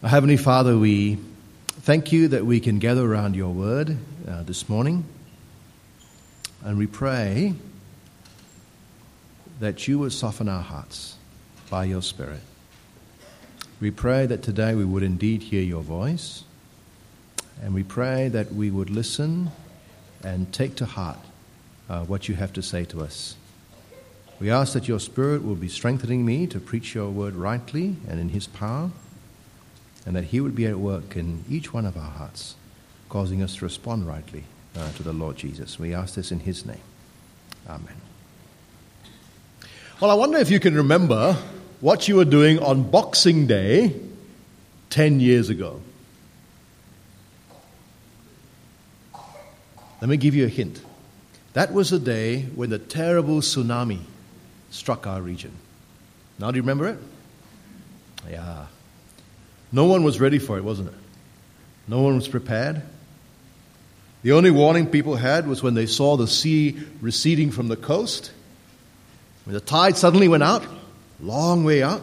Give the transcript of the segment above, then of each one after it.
Heavenly Father, we thank you that we can gather around your word uh, this morning. And we pray that you would soften our hearts by your Spirit. We pray that today we would indeed hear your voice. And we pray that we would listen and take to heart uh, what you have to say to us. We ask that your Spirit will be strengthening me to preach your word rightly and in his power and that He would be at work in each one of our hearts, causing us to respond rightly uh, to the Lord Jesus. We ask this in His name. Amen. Well, I wonder if you can remember what you were doing on Boxing Day 10 years ago. Let me give you a hint. That was the day when the terrible tsunami struck our region. Now, do you remember it? Yeah. No one was ready for it, wasn't it? No one was prepared. The only warning people had was when they saw the sea receding from the coast. When the tide suddenly went out, long way out,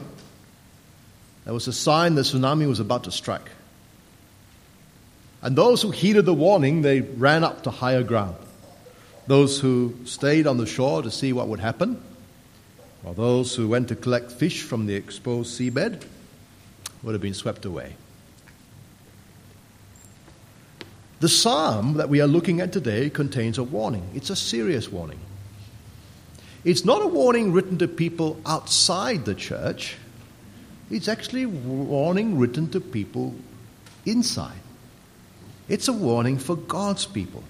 that was a sign the tsunami was about to strike. And those who heeded the warning, they ran up to higher ground. Those who stayed on the shore to see what would happen, while those who went to collect fish from the exposed seabed, would have been swept away. The psalm that we are looking at today contains a warning. It's a serious warning. It's not a warning written to people outside the church, it's actually a warning written to people inside. It's a warning for God's people.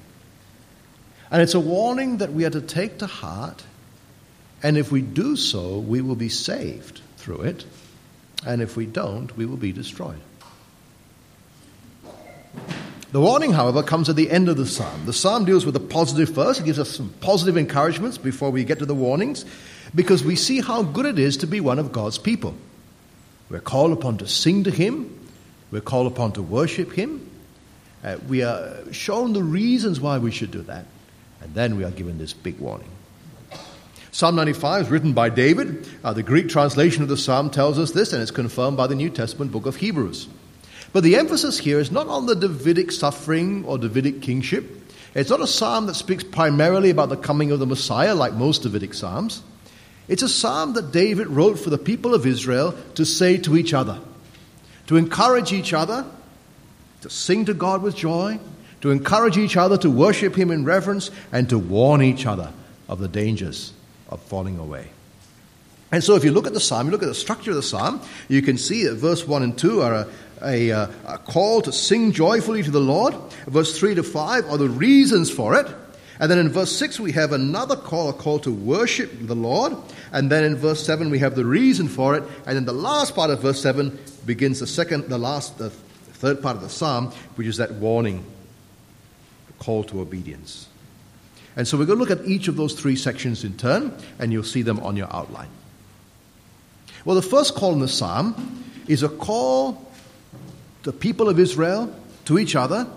And it's a warning that we are to take to heart, and if we do so, we will be saved through it. And if we don't, we will be destroyed. The warning, however, comes at the end of the psalm. The psalm deals with the positive first. It gives us some positive encouragements before we get to the warnings, because we see how good it is to be one of God's people. We're called upon to sing to Him, we're called upon to worship Him. Uh, we are shown the reasons why we should do that, and then we are given this big warning. Psalm 95 is written by David. Uh, the Greek translation of the psalm tells us this, and it's confirmed by the New Testament book of Hebrews. But the emphasis here is not on the Davidic suffering or Davidic kingship. It's not a psalm that speaks primarily about the coming of the Messiah, like most Davidic psalms. It's a psalm that David wrote for the people of Israel to say to each other, to encourage each other, to sing to God with joy, to encourage each other to worship Him in reverence, and to warn each other of the dangers of falling away. And so, if you look at the psalm, you look at the structure of the psalm, you can see that verse 1 and 2 are a, a, uh, a, call to sing joyfully to the Lord. Verse 3 to 5 are the reasons for it. And then in verse 6, we have another call, a call to worship the Lord. And then in verse 7, we have the reason for it. And then the last part of verse 7 begins the second, the last, the third part of the psalm, which is that warning, call to obedience. And so we're going to look at each of those three sections in turn, and you'll see them on your outline. Well, the first call in the psalm is a call to the people of Israel, to each other,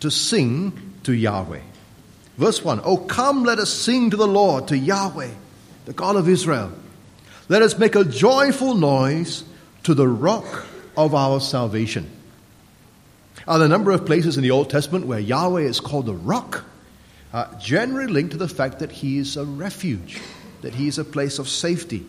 to sing to Yahweh. Verse 1 Oh, come, let us sing to the Lord, to Yahweh, the God of Israel. Let us make a joyful noise to the rock of our salvation. Are there a number of places in the Old Testament where Yahweh is called the rock? Uh, generally linked to the fact that he is a refuge, that he is a place of safety.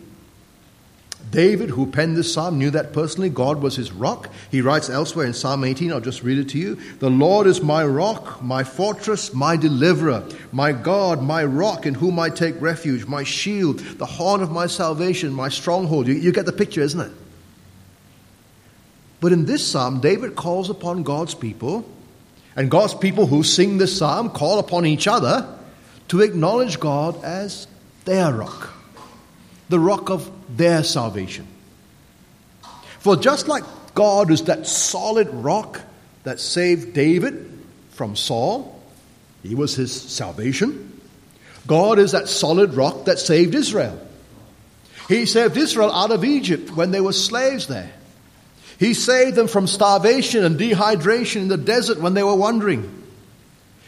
David, who penned this psalm, knew that personally. God was his rock. He writes elsewhere in Psalm 18, I'll just read it to you. The Lord is my rock, my fortress, my deliverer, my God, my rock in whom I take refuge, my shield, the horn of my salvation, my stronghold. You, you get the picture, isn't it? But in this psalm, David calls upon God's people and God's people who sing this psalm call upon each other to acknowledge God as their rock, the rock of their salvation. For just like God is that solid rock that saved David from Saul, he was his salvation. God is that solid rock that saved Israel. He saved Israel out of Egypt when they were slaves there. He saved them from starvation and dehydration in the desert when they were wandering.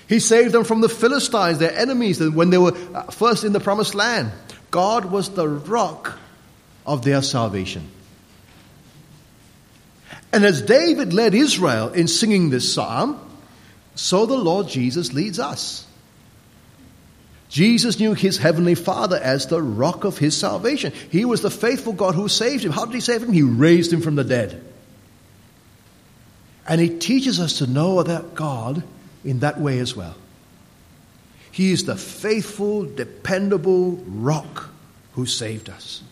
He saved them from the Philistines, their enemies, when they were uh, first in the promised land. God was the rock of their salvation. And as David led Israel in singing this psalm, so the Lord Jesus leads us. Jesus knew his heavenly Father as the rock of his salvation. He was the faithful God who saved him. How did he save him? He raised him from the dead. And he teaches us to know that God in that way as well. He is the faithful, dependable rock who saved us.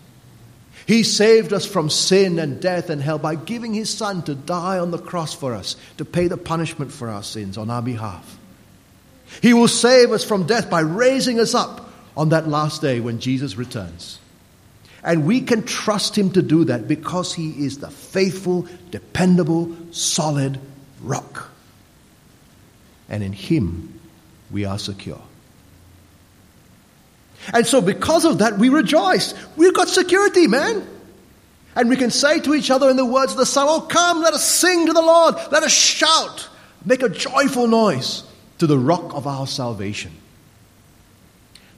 He saved us from sin and death and hell by giving His Son to die on the cross for us, to pay the punishment for our sins on our behalf. He will save us from death by raising us up on that last day when Jesus returns. And we can trust Him to do that because He is the faithful, dependable, solid rock. And in Him we are secure. And so, because of that, we rejoice. We've got security, man. And we can say to each other in the words of the psalm, Oh, come, let us sing to the Lord. Let us shout. Make a joyful noise to the rock of our salvation.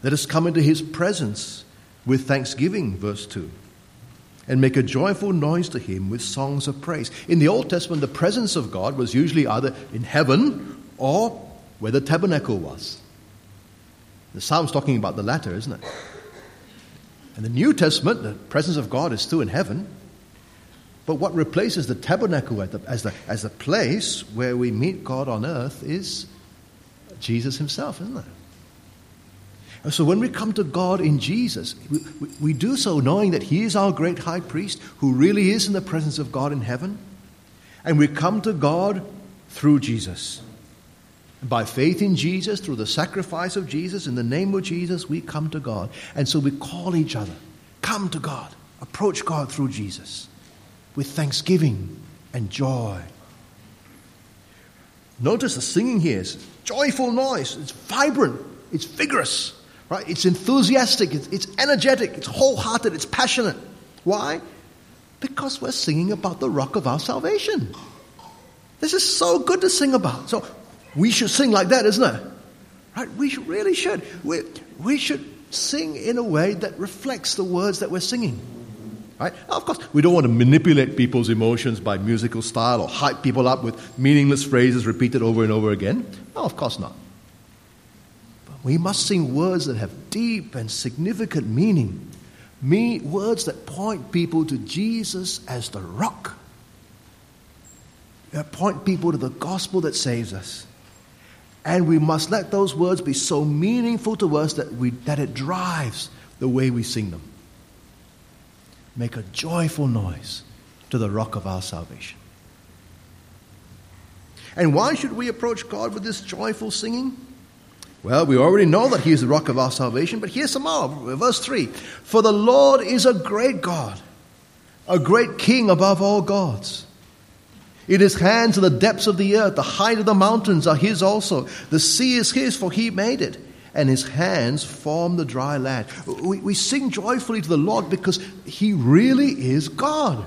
Let us come into his presence with thanksgiving, verse 2, and make a joyful noise to him with songs of praise. In the Old Testament, the presence of God was usually either in heaven or where the tabernacle was. The psalm's talking about the latter, isn't it? In the New Testament, the presence of God is still in heaven. But what replaces the tabernacle as the, as the place where we meet God on earth is Jesus himself, isn't it? And so when we come to God in Jesus, we, we, do so knowing that he is our great high priest who really is in the presence of God in heaven. And we come to God through Jesus. By faith in Jesus, through the sacrifice of Jesus, in the name of Jesus, we come to God. And so we call each other, come to God, approach God through Jesus with thanksgiving and joy. Notice the singing here is joyful noise, it's vibrant, it's vigorous, right? It's enthusiastic, it's, it's energetic, it's wholehearted, it's passionate. Why? Because we're singing about the rock of our salvation. This is so good to sing about. So we should sing like that, isn't it? Right? We really should. We, we should sing in a way that reflects the words that we're singing. Right? Now, of course, we don't want to manipulate people's emotions by musical style or hype people up with meaningless phrases repeated over and over again. No, of course not. We must sing words that have deep and significant meaning. Me, words that point people to Jesus as the rock. That point people to the gospel that saves us. And we must let those words be so meaningful to us that, we, that it drives the way we sing them. Make a joyful noise to the rock of our salvation. And why should we approach God with this joyful singing? Well, we already know that He is the rock of our salvation, but here's some more. Verse 3 For the Lord is a great God, a great King above all gods. In his hands are the depths of the earth, the height of the mountains are his also. The sea is his, for he made it, and his hands form the dry land. We, we sing joyfully to the Lord because he really is God.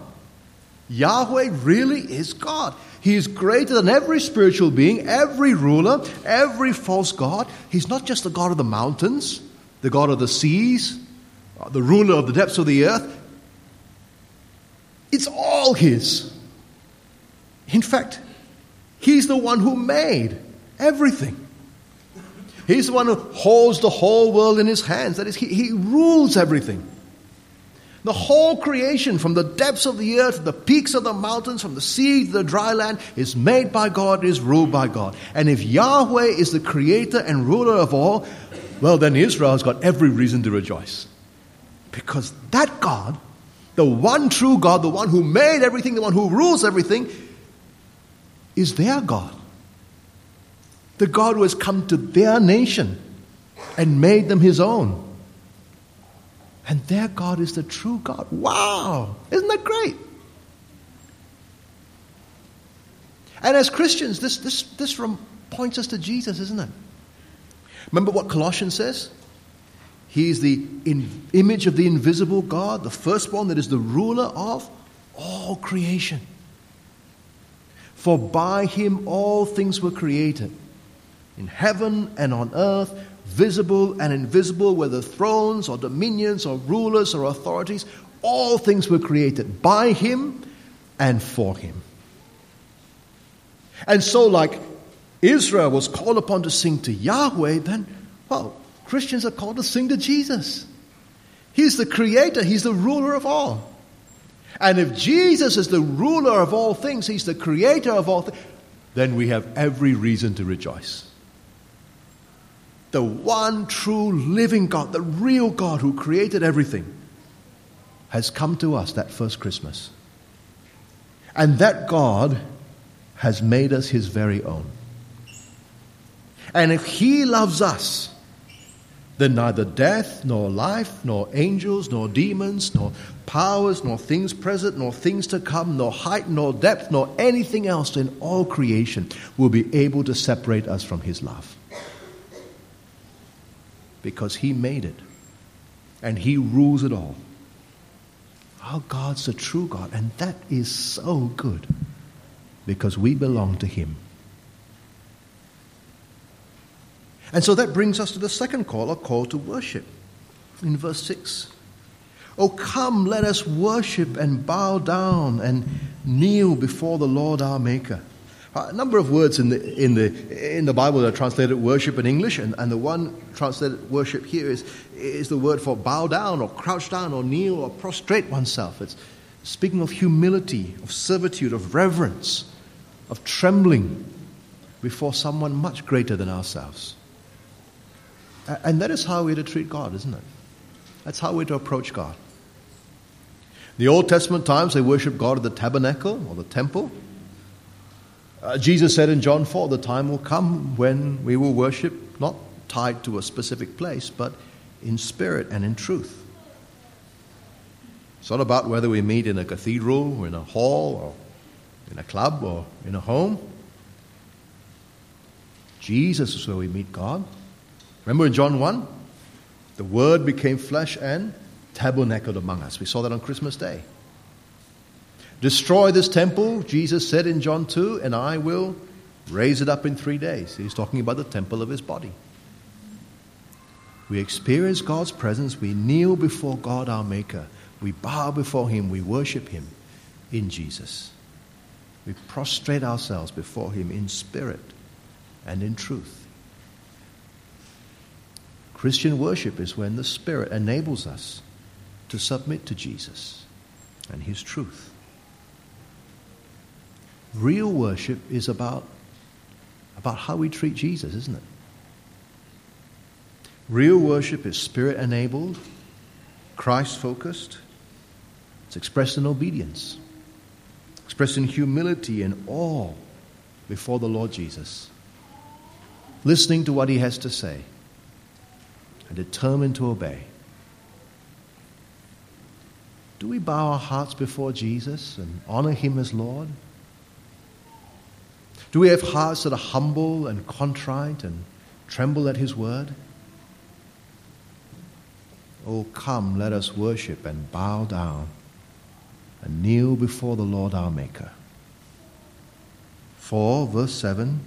Yahweh really is God. He is greater than every spiritual being, every ruler, every false God. He's not just the God of the mountains, the God of the seas, the ruler of the depths of the earth. It's all His. In fact, He's the one who made everything. He's the one who holds the whole world in His hands. That is, He, he rules everything. The whole creation, from the depths of the earth, to the peaks of the mountains, from the sea to the dry land, is made by God, is ruled by God. And if Yahweh is the creator and ruler of all, well, then Israel has got every reason to rejoice. Because that God, the one true God, the one who made everything, the one who rules everything, is their God. The God who has come to their nation and made them his own. And their God is the true God. Wow! Isn't that great? And as Christians, this, this, this points us to Jesus, isn't it? Remember what Colossians says? He is the in, image of the invisible God, the firstborn that is the ruler of all creation. For by him all things were created, in heaven and on earth, visible and invisible, whether thrones or dominions or rulers or authorities, all things were created by him and for him. And so, like Israel was called upon to sing to Yahweh, then, well, Christians are called to sing to Jesus. He's the creator, He's the ruler of all. And if Jesus is the ruler of all things, He's the creator of all things, then we have every reason to rejoice. The one true living God, the real God who created everything, has come to us that first Christmas. And that God has made us His very own. And if He loves us, then neither death, nor life, nor angels, nor demons, nor powers, nor things present, nor things to come, nor height, nor depth, nor anything else in all creation will be able to separate us from His love. Because He made it, and He rules it all. Our God's the true God, and that is so good because we belong to Him. And so that brings us to the second call, a call to worship. In verse 6. Oh, come, let us worship and bow down and kneel before the Lord our Maker. A number of words in the, in the, in the Bible that are translated worship in English, and, and the one translated worship here is, is the word for bow down or crouch down or kneel or prostrate oneself. It's speaking of humility, of servitude, of reverence, of trembling before someone much greater than ourselves. And that is how we're to treat God, isn't it? That's how we're to approach God. In the Old Testament times, they worshiped God at the tabernacle or the temple. Uh, Jesus said in John 4, the time will come when we will worship not tied to a specific place, but in spirit and in truth. It's not about whether we meet in a cathedral or in a hall or in a club or in a home. Jesus is where we meet God. Remember in John 1? The Word became flesh and tabernacled among us. We saw that on Christmas Day. Destroy this temple, Jesus said in John 2, and I will raise it up in three days. He's talking about the temple of his body. We experience God's presence. We kneel before God, our Maker. We bow before Him. We worship Him in Jesus. We prostrate ourselves before Him in spirit and in truth. Christian worship is when the Spirit enables us to submit to Jesus and His truth. Real worship is about, about how we treat Jesus, isn't it? Real worship is spirit enabled, Christ focused. It's expressed in obedience, expressed in humility and awe before the Lord Jesus, listening to what He has to say and determined to obey. Do we bow our hearts before Jesus and honor him as Lord? Do we have hearts that are humble and contrite and tremble at his word? Oh, come, let us worship and bow down and kneel before the Lord our Maker. For, verse 7,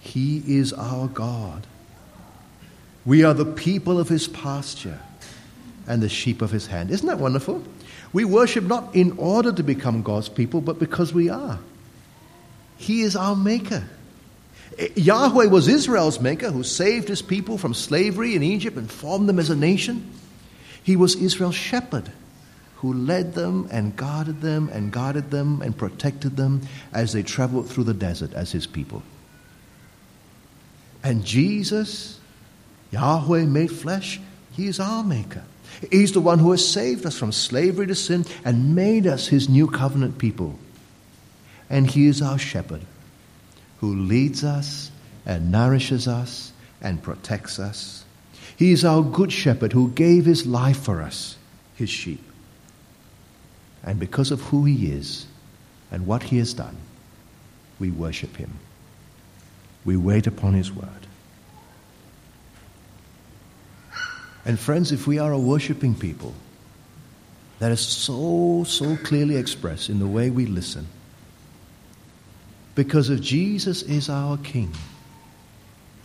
He is our God we are the people of his pasture and the sheep of his hand. Isn't that wonderful? We worship not in order to become God's people, but because we are. He is our maker. Eh, Yahweh was Israel's maker who saved his people from slavery in Egypt and formed them as a nation. He was Israel's shepherd who led them and guarded them and guarded them and protected them as they traveled through the desert as his people. And Jesus Yahweh made flesh, He is our Maker. He's the one who has saved us from slavery to sin and made us His new covenant people. And He is our shepherd who leads us and nourishes us and protects us. He is our good shepherd who gave His life for us, His sheep. And because of who He is and what He has done, we worship Him. We wait upon His word. And friends, if we are a worshiping people, that is so, so clearly expressed in the way we listen. Because if Jesus is our King,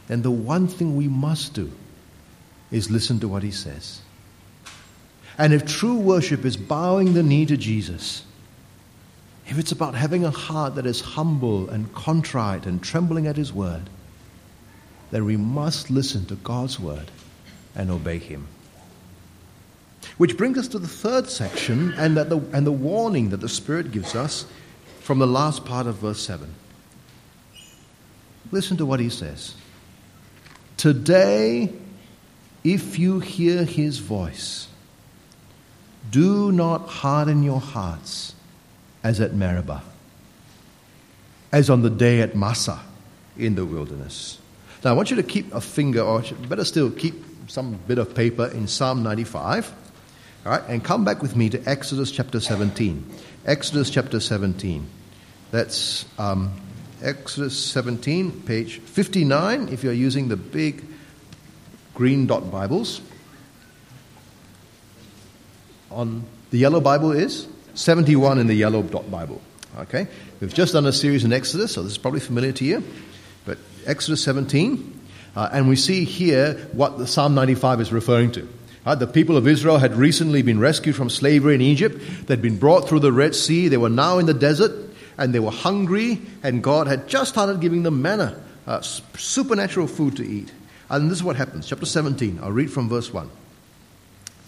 then the one thing we must do is listen to what he says. And if true worship is bowing the knee to Jesus, if it's about having a heart that is humble and contrite and trembling at His word, then we must listen to God's word and obey Him. Which brings us to the third section and, the, and the warning that the Spirit gives us from the last part of verse 7. Listen to what He says. Today, if you hear His voice, do not harden your hearts as at Meribah, as on the day at Massah in the wilderness. Now, I want you to keep a finger, or better still, keep some bit of paper in Psalm 95, all right, and come back with me to Exodus chapter 17. Exodus chapter 17. That's um, Exodus 17, page 59, if you're using the big green dot Bibles. On the yellow Bible is 71 in the yellow dot Bible. Okay? We've just done a series in Exodus, so this is probably familiar to you. But Exodus 17, uh, and we see here what the Psalm 95 is referring to. The people of Israel had recently been rescued from slavery in Egypt. They'd been brought through the Red Sea. They were now in the desert, and they were hungry, and God had just started giving them manna, uh, supernatural food to eat. And this is what happens. Chapter 17, I'll read from verse 1.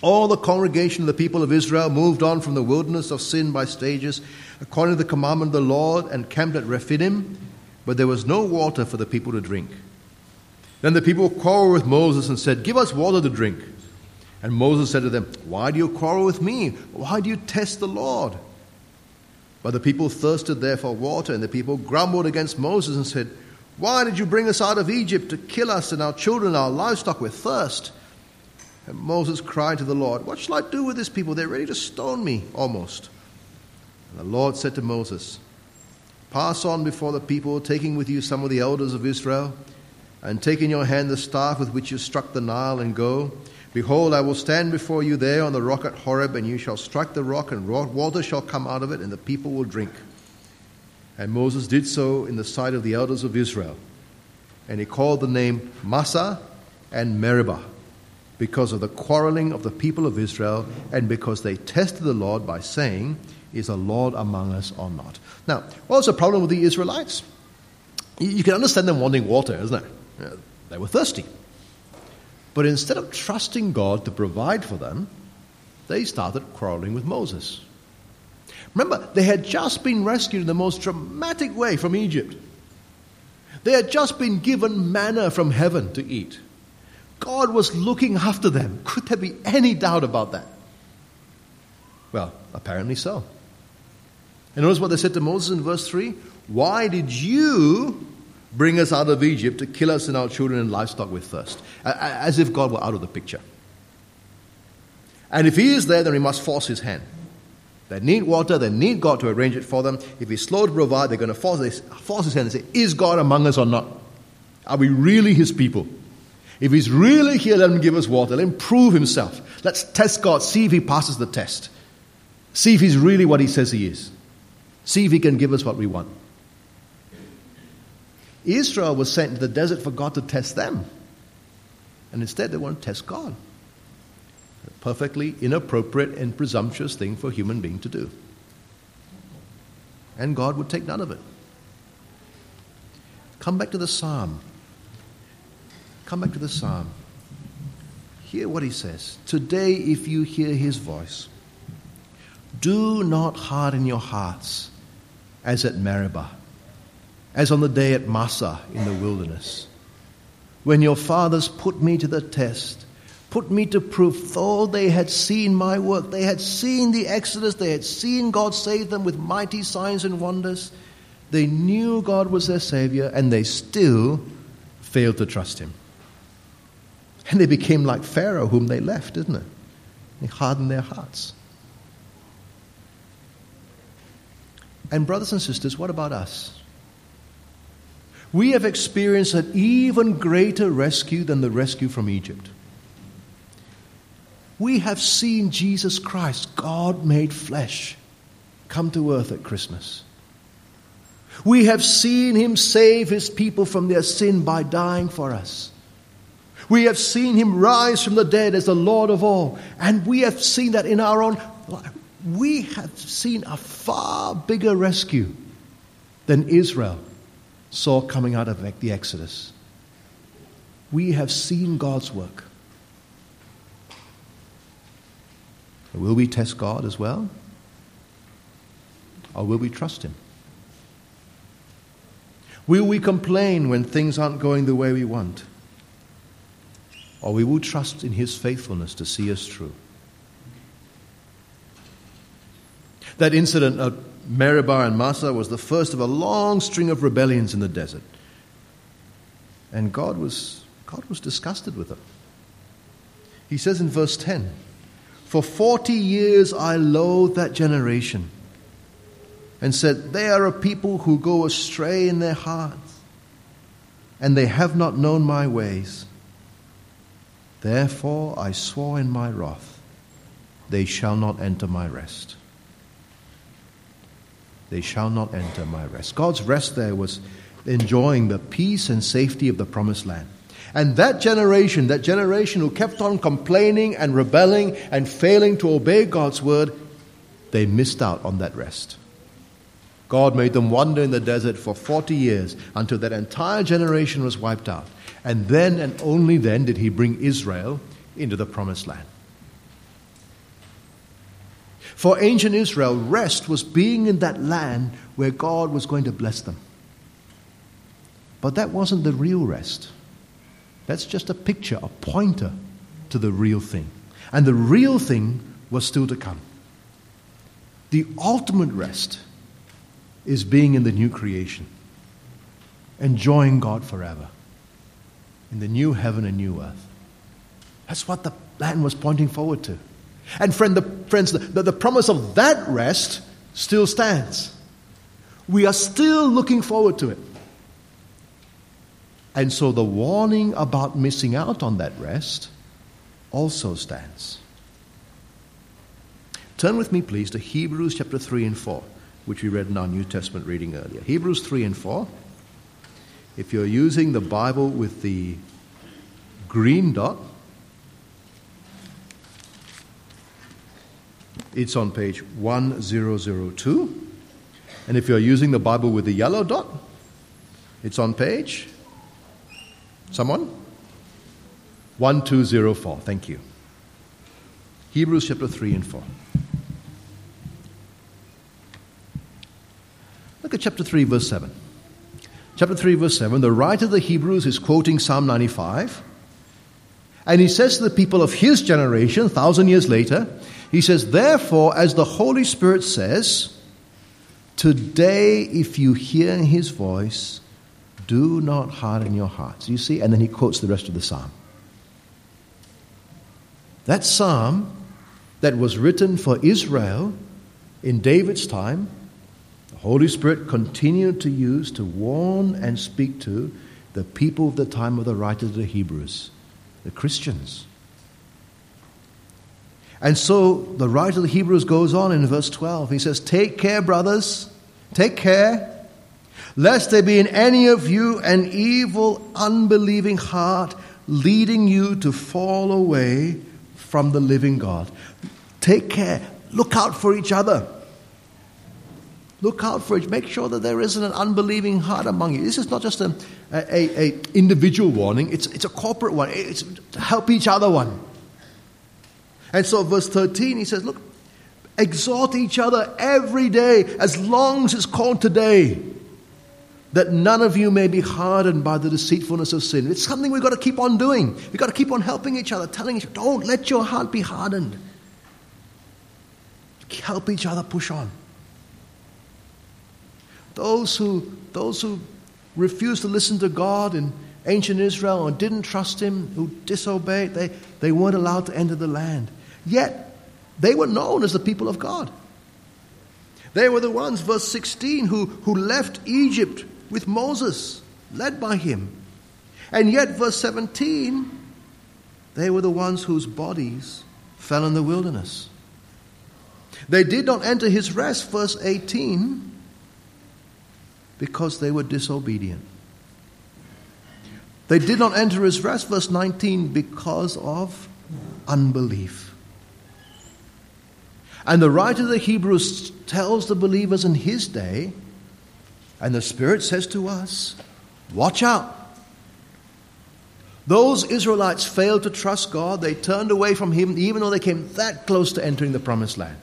All the congregation of the people of Israel moved on from the wilderness of Sin by stages, according to the commandment of the Lord, and camped at Rephidim, but there was no water for the people to drink. Then the people quarreled with Moses and said, Give us water to drink. And Moses said to them, Why do you quarrel with me? Why do you test the Lord? But the people thirsted there for water, and the people grumbled against Moses and said, Why did you bring us out of Egypt to kill us and our children and our livestock with thirst? And Moses cried to the Lord, What shall I do with this people? They're ready to stone me almost. And the Lord said to Moses, Pass on before the people, taking with you some of the elders of Israel, and take in your hand the staff with which you struck the Nile, and go. Behold, I will stand before you there on the rock at Horeb, and you shall strike the rock, and water shall come out of it, and the people will drink. And Moses did so in the sight of the elders of Israel. And he called the name Massah and Meribah because of the quarreling of the people of Israel and because they tested the Lord by saying, Is the Lord among us or not? Now, what was the problem with the Israelites? You can understand them wanting water, isn't it? They were thirsty. But instead of trusting God to provide for them, they started quarreling with Moses. Remember, they had just been rescued in the most dramatic way from Egypt. They had just been given manna from heaven to eat. God was looking after them. Could there be any doubt about that? Well, apparently so. And notice what they said to Moses in verse 3 Why did you bring us out of Egypt to kill us and our children and livestock with thirst? As if God were out of the picture. And if He is there, then we must force His hand. They need water, they need God to arrange it for them. If He's slow to provide, they're going to force His, force his hand and say, Is God among us or not? Are we really His people? If he's really here, let him give us water. Let him prove himself. Let's test God, see if he passes the test. See if he's really what he says he is. See if he can give us what we want. Israel was sent to the desert for God to test them. And instead, they want to test God. A perfectly inappropriate and presumptuous thing for a human being to do. And God would take none of it. Come back to the psalm. Come back to the psalm. Hear what he says. Today, if you hear his voice, do not harden your hearts as at Meribah, as on the day at Massah in the wilderness, when your fathers put me to the test, put me to proof, though they had seen my work, they had seen the Exodus, they had seen God save them with mighty signs and wonders. They knew God was their Savior, and they still failed to trust Him. And they became like Pharaoh, whom they left, didn't it? They hardened their hearts. And, brothers and sisters, what about us? We have experienced an even greater rescue than the rescue from Egypt. We have seen Jesus Christ, God made flesh, come to earth at Christmas. We have seen him save his people from their sin by dying for us. We have seen him rise from the dead as the Lord of all. And we have seen that in our own life. we have seen a far bigger rescue than Israel saw coming out of the Exodus. We have seen God's work. Will we test God as well? Or will we trust Him? Will we complain when things aren't going the way we want? Or will we will trust in His faithfulness to see us through? That incident at Meribah and Massah was the first of a long string of rebellions in the desert. And God was, God was disgusted with them. He says in verse 10 For 40 years I loathed that generation and said, They are a people who go astray in their hearts, and they have not known my ways. Therefore I swore in my wrath, They shall not enter my rest they shall not enter my rest. God's rest there was enjoying the peace and safety of the promised land. And that generation, that generation who kept on complaining and rebelling and failing to obey God's word, they missed out on that rest. God made them wander in the desert for 40 years until that entire generation was wiped out. And then and only then did he bring Israel into the promised land. For ancient Israel, rest was being in that land where God was going to bless them. But that wasn't the real rest. That's just a picture, a pointer to the real thing. And the real thing was still to come. The ultimate rest is being in the new creation, enjoying God forever, in the new heaven and new earth. That's what the land was pointing forward to. And friend, the, friends, the, the promise of that rest still stands. We are still looking forward to it. And so the warning about missing out on that rest also stands. Turn with me, please, to Hebrews chapter 3 and 4, which we read in our New Testament reading earlier. Hebrews 3 and 4. If you're using the Bible with the green dot, It's on page 1002. And if you're using the Bible with the yellow dot, it's on page. Someone? 1204. Thank you. Hebrews chapter 3 and 4. Look at chapter 3, verse 7. Chapter 3, verse 7, the writer of the Hebrews is quoting Psalm 95. And he says to the people of his generation, thousand years later, he says, Therefore, as the Holy Spirit says, Today, if you hear his voice, do not harden your hearts. You see? And then he quotes the rest of the psalm. That psalm that was written for Israel in David's time, the Holy Spirit continued to use to warn and speak to the people of the time of the writer of the Hebrews, the Christians. And so the writer of the Hebrews goes on in verse 12. He says, Take care, brothers, take care, lest there be in any of you an evil, unbelieving heart leading you to fall away from the living God. Take care. Look out for each other. Look out for it. Make sure that there isn't an unbelieving heart among you. This is not just a, a, a individual warning, it's, it's a corporate one. It's help each other one. And so, verse 13, he says, Look, exhort each other every day, as long as it's called today, that none of you may be hardened by the deceitfulness of sin. It's something we've got to keep on doing. We've got to keep on helping each other, telling each other, don't let your heart be hardened. Help each other push on. Those who, those who refuse to listen to God in ancient Israel and didn't trust Him, who disobeyed, they, they weren't allowed to enter the land. Yet, they were known as the people of God. They were the ones, verse 16, who, who left Egypt with Moses, led by him. And yet, verse 17, they were the ones whose bodies fell in the wilderness. They did not enter his rest, verse 18, because they were disobedient. They did not enter his rest, verse 19, because of unbelief. And the writer of the Hebrews tells the believers in his day, and the Spirit says to us, watch out. Those Israelites failed to trust God. They turned away from Him, even though they came that close to entering the promised land.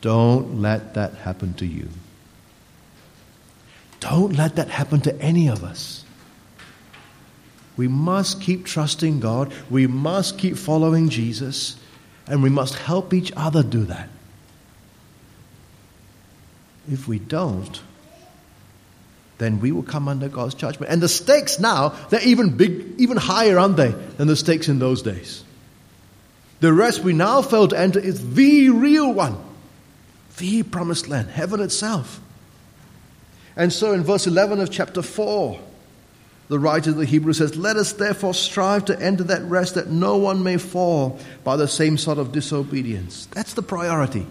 Don't let that happen to you. Don't let that happen to any of us. We must keep trusting God. We must keep following Jesus. And we must help each other do that. If we don't, then we will come under God's judgment. And the stakes now, they're even big, even higher, aren't they, than the stakes in those days. The rest we now fail to enter is the real one, the promised land, heaven itself. And so in verse 11 of chapter 4, the writer of the Hebrew says, Let us therefore strive to enter that rest that no one may fall by the same sort of disobedience. That's the priority.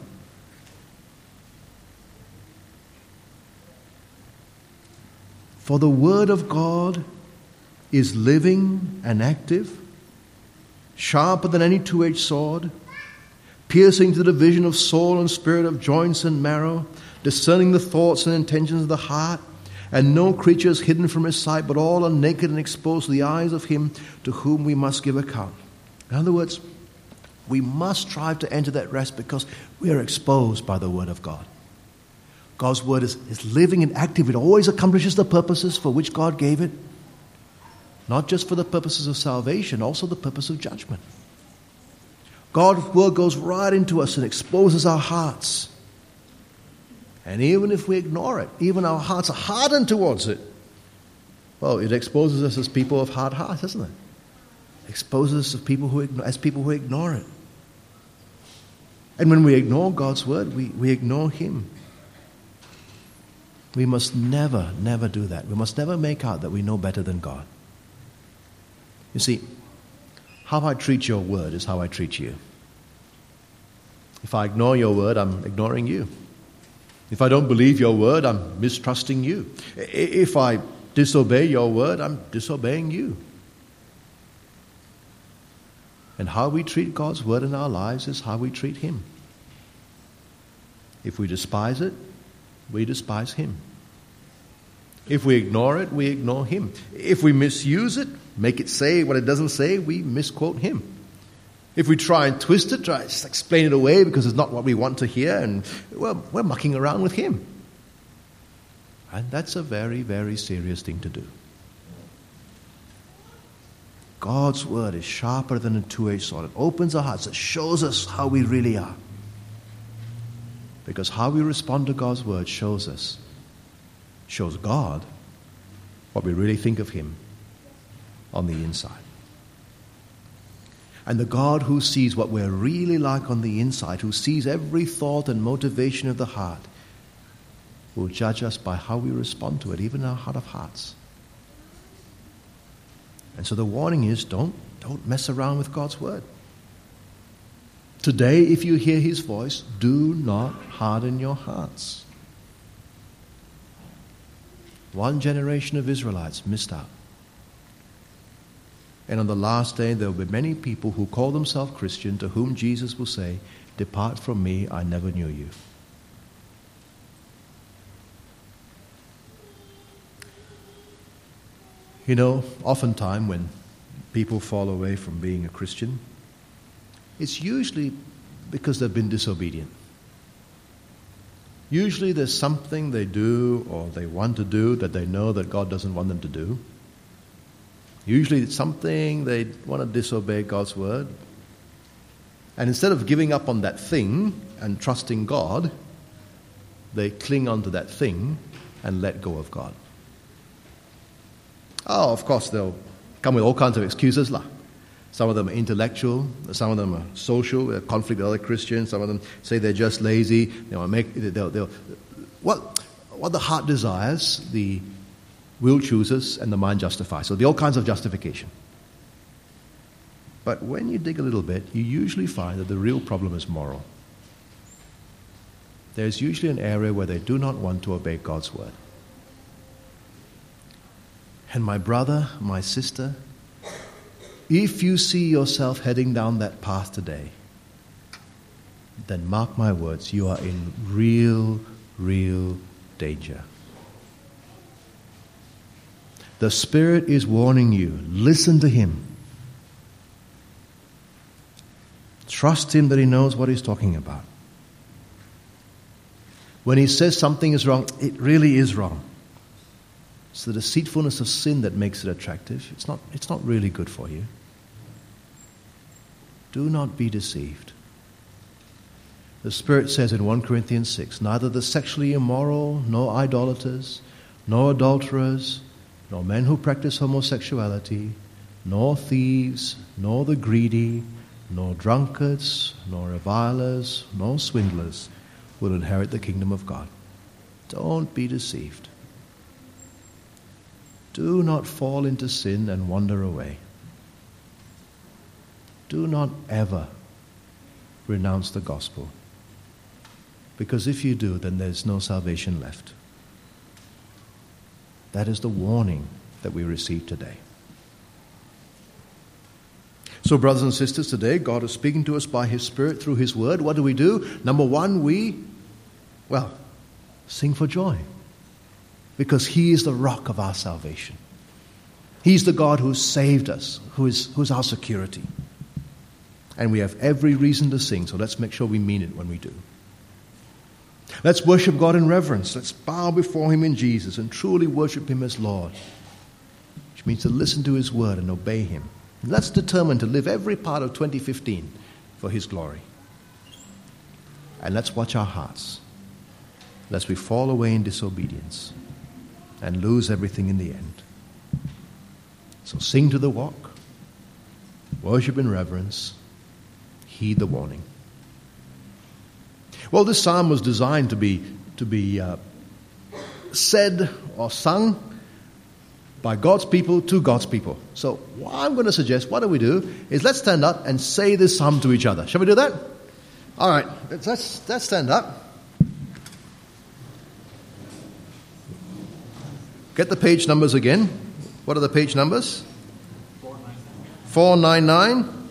For the Word of God is living and active, sharper than any two edged sword, piercing to the division of soul and spirit, of joints and marrow, discerning the thoughts and intentions of the heart. And no creature is hidden from his sight, but all are naked and exposed to the eyes of him to whom we must give account. In other words, we must strive to enter that rest because we are exposed by the Word of God. God's word is, is living and active. It always accomplishes the purposes for which God gave it. Not just for the purposes of salvation, also the purpose of judgment. God's word goes right into us and exposes our hearts. And even if we ignore it, even our hearts are hardened towards it, well, it exposes us as people of hard hearts, doesn't it? it exposes us as people, who, as people who ignore it. And when we ignore God's word, we, we ignore Him. We must never, never do that. We must never make out that we know better than God. You see, how I treat your word is how I treat you. If I ignore your word, I'm ignoring you. If I don't believe your word, I'm mistrusting you. If I disobey your word, I'm disobeying you. And how we treat God's word in our lives is how we treat Him. If we despise it, we despise Him. If we ignore it, we ignore Him. If we misuse it, make it say what it doesn't say, we misquote Him. If we try and twist it, try to explain it away because it's not what we want to hear, and well, we're mucking around with Him. And that's a very, very serious thing to do. God's word is sharper than a two edged sword. It opens our hearts, it shows us how we really are. Because how we respond to God's word shows us, shows God what we really think of Him on the inside. And the God who sees what we're really like on the inside, who sees every thought and motivation of the heart, will judge us by how we respond to it, even our heart of hearts. And so the warning is don't, don't mess around with God's word. Today, if you hear his voice, do not harden your hearts. One generation of Israelites missed out. And on the last day, there will be many people who call themselves Christian to whom Jesus will say, Depart from me, I never knew you. You know, oftentimes when people fall away from being a Christian, it's usually because they've been disobedient. Usually there's something they do or they want to do that they know that God doesn't want them to do. Usually it's something they want to disobey God's word. And instead of giving up on that thing and trusting God, they cling onto that thing and let go of God. Oh, of course, they'll come with all kinds of excuses. Lah. Some of them are intellectual, some of them are social, a conflict with other Christians, some of them say they're just lazy. They want to make, they'll, they'll, what, what the heart desires, the will chooses, and the mind justifies. So are all kinds of justification. But when you dig a little bit, you usually find that the real problem is moral. There's usually an area where they do not want to obey God's word. And my brother, my sister, if you see yourself heading down that path today, then mark my words, you are in real, real danger. The Spirit is warning you. Listen to Him. Trust Him that He knows what He's talking about. When He says something is wrong, it really is wrong. It's the deceitfulness of sin that makes it attractive. It's not, it's not really good for you. Do not be deceived. The Spirit says in 1 Corinthians 6 neither the sexually immoral, nor idolaters, nor adulterers, nor men who practice homosexuality, nor thieves, nor the greedy, nor drunkards, nor revilers, nor swindlers will inherit the kingdom of God. Don't be deceived. Do not fall into sin and wander away. Do not ever renounce the gospel. Because if you do, then there's no salvation left. That is the warning that we receive today. So, brothers and sisters, today God is speaking to us by His Spirit through His Word. What do we do? Number one, we, well, sing for joy. Because He is the rock of our salvation. He's the God who saved us, who is who's our security. And we have every reason to sing, so let's make sure we mean it when we do. Let's worship God in reverence. Let's bow before Him in Jesus and truly worship Him as Lord, which means to listen to His word and obey Him. And let's determine to live every part of 2015 for His glory. And let's watch our hearts, lest we fall away in disobedience and lose everything in the end. So sing to the walk, worship in reverence, heed the warning. Well, this psalm was designed to be, to be uh, said or sung by God's people to God's people. So, what I'm going to suggest, what do we do, is let's stand up and say this psalm to each other. Shall we do that? All right, let's, let's, let's stand up. Get the page numbers again. What are the page numbers? 499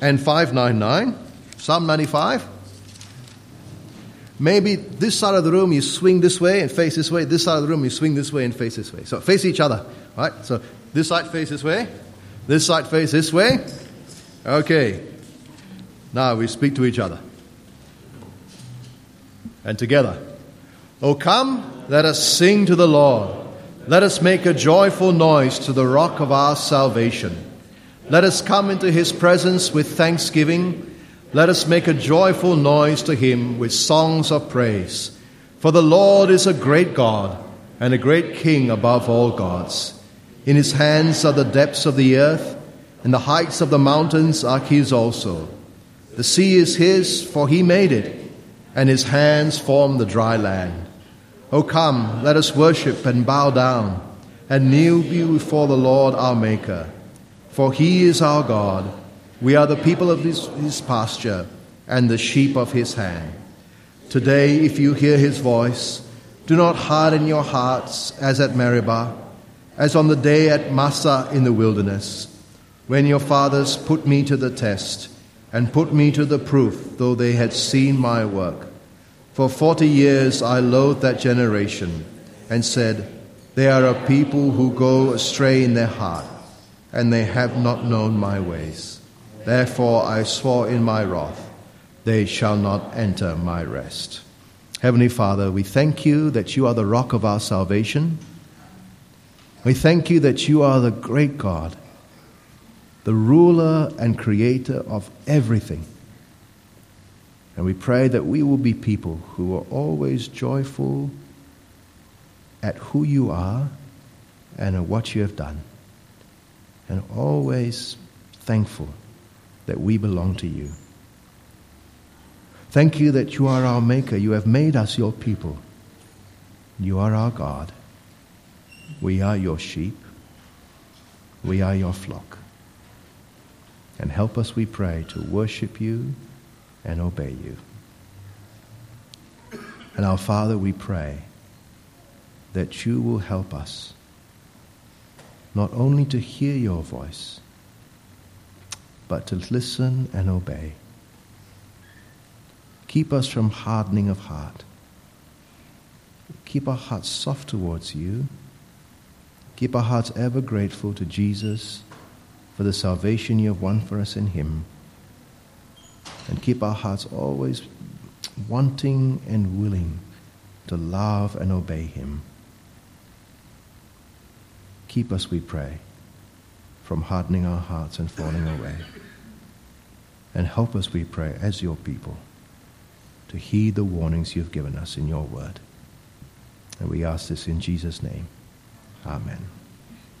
and 599. Psalm 95. Maybe this side of the room you swing this way and face this way. This side of the room you swing this way and face this way. So face each other, right? So this side face this way. This side face this way. Okay. Now we speak to each other. And together. Oh, come, let us sing to the Lord. Let us make a joyful noise to the rock of our salvation. Let us come into his presence with thanksgiving let us make a joyful noise to him with songs of praise. For the Lord is a great God and a great King above all gods. In his hands are the depths of the earth, and the heights of the mountains are his also. The sea is his, for he made it, and his hands formed the dry land. O come, let us worship and bow down, and kneel before the Lord our Maker. For he is our God we are the people of his, his pasture and the sheep of his hand. Today, if you hear his voice, do not harden your hearts as at Meribah, as on the day at Massah in the wilderness, when your fathers put me to the test and put me to the proof, though they had seen my work. For forty years I loathed that generation and said, They are a people who go astray in their heart, and they have not known my ways. Therefore I swore in my wrath, they shall not enter my rest. Heavenly Father, we thank you that you are the rock of our salvation. We thank you that you are the great God, the ruler and creator of everything. And we pray that we will be people who are always joyful at who you are and at what you have done, and always thankful that we belong to you. Thank you that you are our Maker. You have made us your people. You are our God. We are your sheep. We are your flock. And help us, we pray, to worship you and obey you. And our Father, we pray that you will help us not only to hear your voice, but to listen and obey. Keep us from hardening of heart. Keep our hearts soft towards you. Keep our hearts ever grateful to Jesus for the salvation you have won for us in Him. And keep our hearts always wanting and willing to love and obey Him. Keep us, we pray, from hardening our hearts and falling away. And help us, we pray, as your people, to heed the warnings you've given us in your word. And we ask this in Jesus' name. Amen.